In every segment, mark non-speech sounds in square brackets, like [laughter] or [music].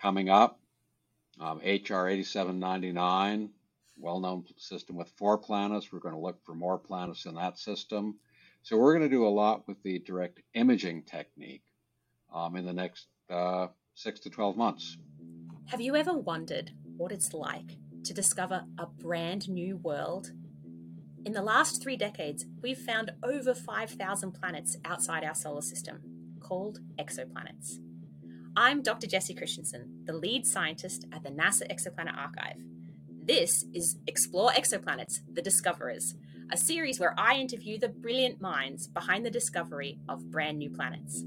coming up. Um, HR 8799, well known system with four planets. We're going to look for more planets in that system. So we're going to do a lot with the direct imaging technique um, in the next uh, six to 12 months. Have you ever wondered what it's like to discover a brand new world? In the last three decades, we've found over 5,000 planets outside our solar system, called exoplanets. I'm Dr. Jessie Christiansen, the lead scientist at the NASA Exoplanet Archive. This is Explore Exoplanets The Discoverers, a series where I interview the brilliant minds behind the discovery of brand new planets.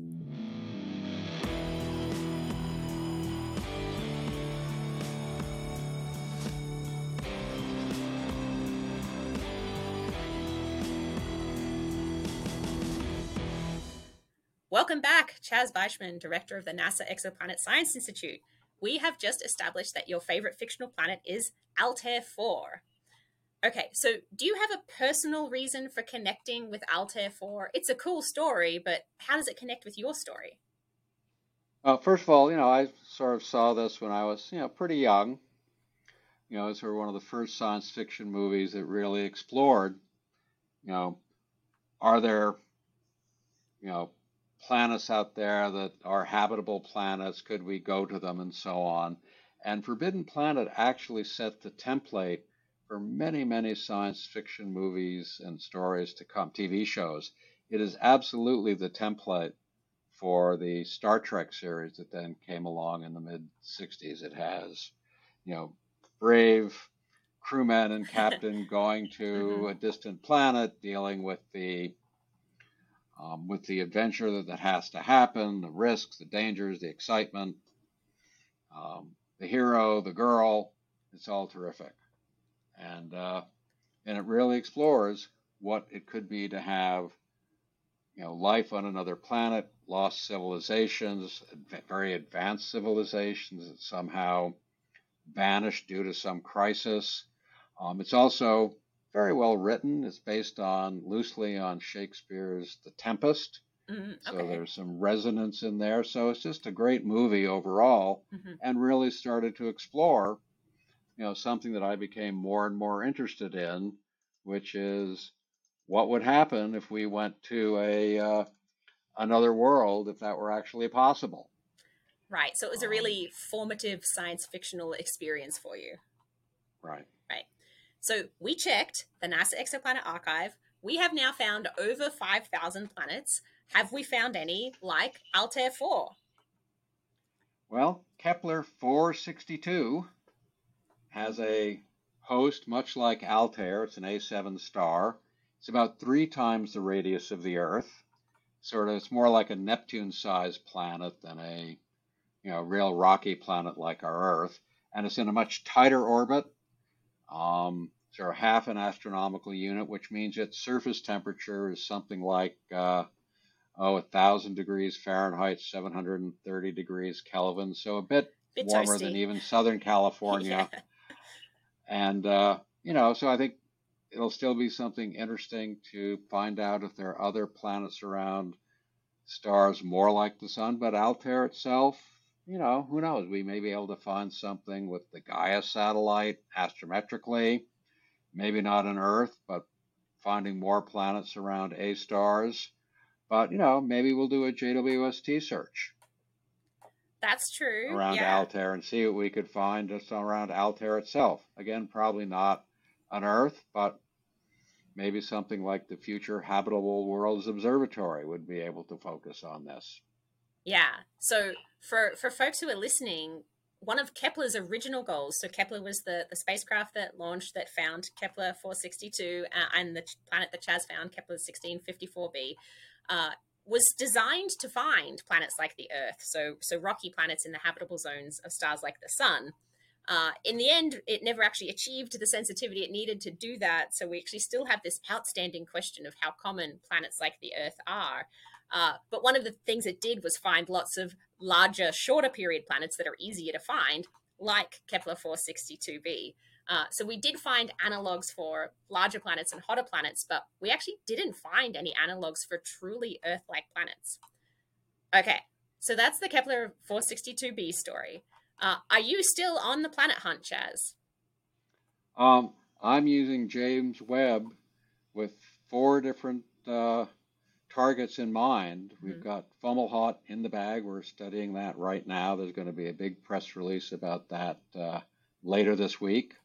Welcome back, Chas Beichman, director of the NASA Exoplanet Science Institute. We have just established that your favorite fictional planet is Altair 4. Okay, so do you have a personal reason for connecting with Altair 4? It's a cool story, but how does it connect with your story? Well, first of all, you know, I sort of saw this when I was, you know, pretty young. You know, it's sort of one of the first science fiction movies that really explored, you know, are there, you know, planets out there that are habitable planets? Could we go to them and so on? And Forbidden Planet actually set the template for many, many science fiction movies and stories to come, TV shows. It is absolutely the template for the Star Trek series that then came along in the mid 60s. It has, you know, brave crewmen and captain [laughs] going to mm-hmm. a distant planet, dealing with the um, with the adventure that, that has to happen, the risks, the dangers, the excitement, um, the hero, the girl. It's all terrific, and uh, and it really explores what it could be to have, you know, life on another planet, lost civilizations, very advanced civilizations that somehow vanished due to some crisis. Um, it's also very well written. It's based on loosely on Shakespeare's The Tempest. Okay. So there's some resonance in there. So it's just a great movie overall mm-hmm. and really started to explore, you know, something that I became more and more interested in, which is what would happen if we went to a uh, another world if that were actually possible. Right. So it was a really um, formative science fictional experience for you. Right. So we checked the NASA Exoplanet Archive. We have now found over 5,000 planets. Have we found any like Altair 4? Well, Kepler 462 has a host much like Altair. It's an A7 star. It's about three times the radius of the Earth. Sort of, it's more like a Neptune-sized planet than a, you know, real rocky planet like our Earth. And it's in a much tighter orbit um, so half an astronomical unit, which means its surface temperature is something like uh, oh, 1,000 degrees Fahrenheit, 730 degrees Kelvin, so a bit, bit warmer toasty. than even Southern California. [laughs] yeah. And, uh, you know, so I think it'll still be something interesting to find out if there are other planets around stars more like the sun, but Altair itself, you know, who knows? We may be able to find something with the Gaia satellite astrometrically, maybe not on Earth, but finding more planets around A stars. But, you know, maybe we'll do a JWST search. That's true. Around yeah. Altair and see what we could find just around Altair itself. Again, probably not on Earth, but maybe something like the Future Habitable Worlds Observatory would be able to focus on this. Yeah. So for for folks who are listening, one of Kepler's original goals. So Kepler was the the spacecraft that launched that found Kepler 462 uh, and the planet that Chas found, Kepler 1654b. Uh, was designed to find planets like the Earth, so so rocky planets in the habitable zones of stars like the Sun. Uh, in the end, it never actually achieved the sensitivity it needed to do that. So we actually still have this outstanding question of how common planets like the Earth are. Uh, but one of the things it did was find lots of larger, shorter period planets that are easier to find, like Kepler 462b. Uh, so we did find analogs for larger planets and hotter planets, but we actually didn't find any analogs for truly Earth like planets. Okay, so that's the Kepler 462b story. Uh, are you still on the planet hunt, Chas? Um, I'm using James Webb with four different uh, targets in mind. We've Mhm. got Fomalhaut in the bag. We're studying that right now. There's going to be a big press release about that uh, later this week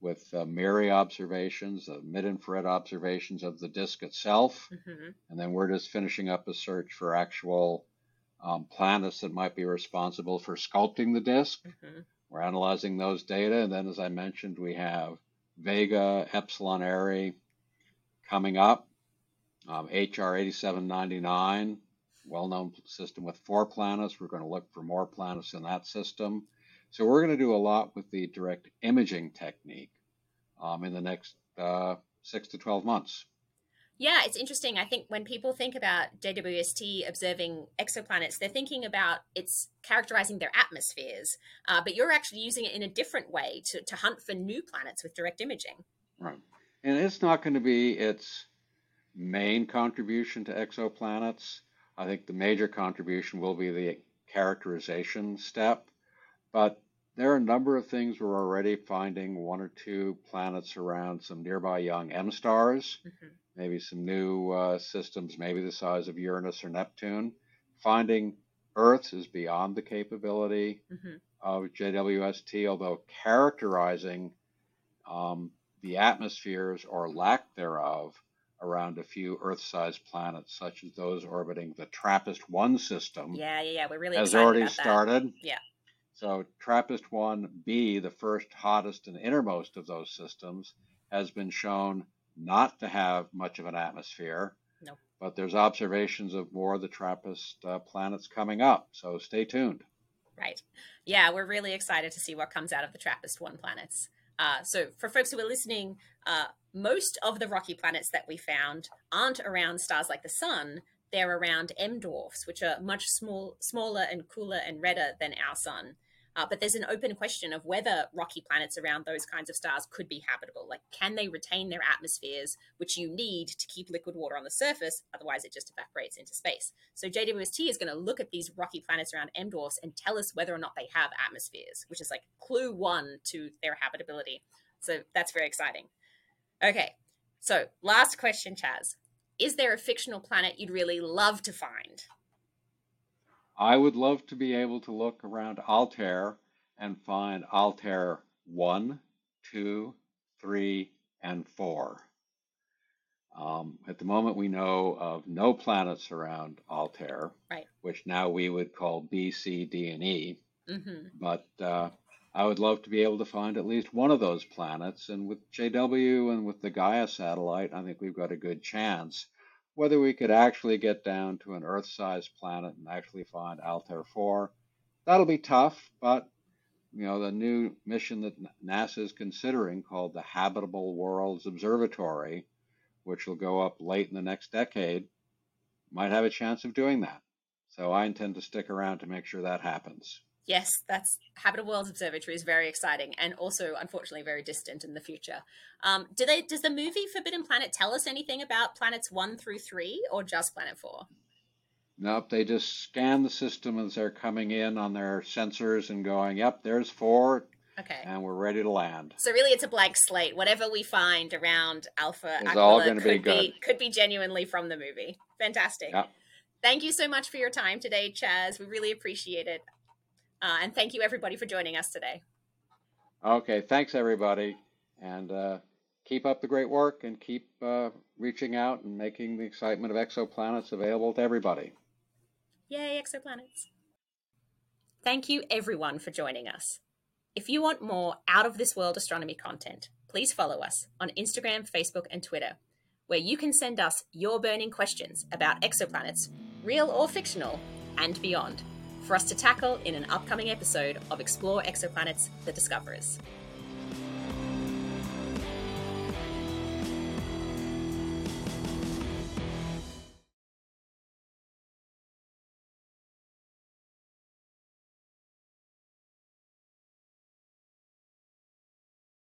with uh, MIRI observations, uh, mid-infrared observations of the disk itself. hmm And then we're just finishing up a search for actual um, planets that might be responsible for sculpting the disk. hmm We're analyzing those data. And then, as I mentioned, we have Vega, Epsilon Eri coming up, um, HR 8799, well known system with four planets. We're going to look for more planets in that system. So, we're going to do a lot with the direct imaging technique um, in the next uh, six to 12 months. Yeah, it's interesting. I think when people think about JWST observing exoplanets, they're thinking about it's characterizing their atmospheres, uh, but you're actually using it in a different way to, to hunt for new planets with direct imaging. Right. And it's not going to be its main contribution to exoplanets. I think the major contribution will be the characterization step. But there are a number of things we're already finding one or two planets around some nearby young M stars, Mhm. maybe some new uh, systems, maybe the size of Uranus or Neptune. Finding Earths is beyond the capability hmm of JWST, although characterizing um, the atmospheres or lack thereof around a few Earth-sized planets, such as those orbiting the TRAPPIST-1 system, Yeah, yeah, yeah. We're really has excited already about that. started. Yeah. So TRAPPIST-1b, the first hottest and innermost of those systems, has been shown not to have much of an atmosphere. No. But there's observations of more of the TRAPPIST uh, planets coming up, so stay tuned. Right. Yeah, we're really excited to see what comes out of the TRAPPIST 1 planets. Uh, so, for folks who are listening, uh, most of the rocky planets that we found aren't around stars like the Sun. They're around M dwarfs, which are much small, smaller and cooler and redder than our Sun. Uh, but there's an open question of whether rocky planets around those kinds of stars could be habitable. Like, can they retain their atmospheres, which you need to keep liquid water on the surface? Otherwise, it just evaporates into space. So, JWST is going to look at these rocky planets around M dwarfs and tell us whether or not they have atmospheres, which is like clue one to their habitability. So, that's very exciting. Okay, so last question, Chas. Is there a fictional planet you'd really love to find? I would love to be able to look around Altair and find Altair 1, 2, 3, and 4. Um, at the moment, we know of no planets around Altair, Right. which now we would call B, C, D, and E. hmm But uh, I would love to be able to find at least one of those planets. And with JW and with the Gaia satellite, I think we've got a good chance. Whether we could actually get down to an Earth sized planet and actually find Altair 4, that'll be tough. But, you know, the new mission that NASA is considering called the Habitable Worlds Observatory, which will go up late in the next decade, might have a chance of doing that. So I intend to stick around to make sure that happens. Yes, that's Habitable Worlds Observatory is very exciting and also, unfortunately, very distant in the future. Um, do they? Does the movie Forbidden Planet tell us anything about planets one through three, or just Planet Four? Nope, they just scan the system as they're coming in on their sensors and going, yep, there's four, Okay. and we're ready to land. So really, it's a blank slate. Whatever we find around Alpha It's Aquila could be good. could be genuinely from the movie. Fantastic. Yep. Thank you so much for your time today, Chas. We really appreciate it. Uh, and thank you everybody for joining us today. Okay, thanks everybody, and uh, keep up the great work and keep uh, reaching out and making the excitement of exoplanets available to everybody. Yay, exoplanets. Thank you everyone for joining us. If you want more out of this world astronomy content, please follow us on Instagram, Facebook, and Twitter, where you can send us your burning questions about exoplanets, real or fictional, and beyond, for us to tackle in an upcoming episode of Explore Exoplanets The Discoverers.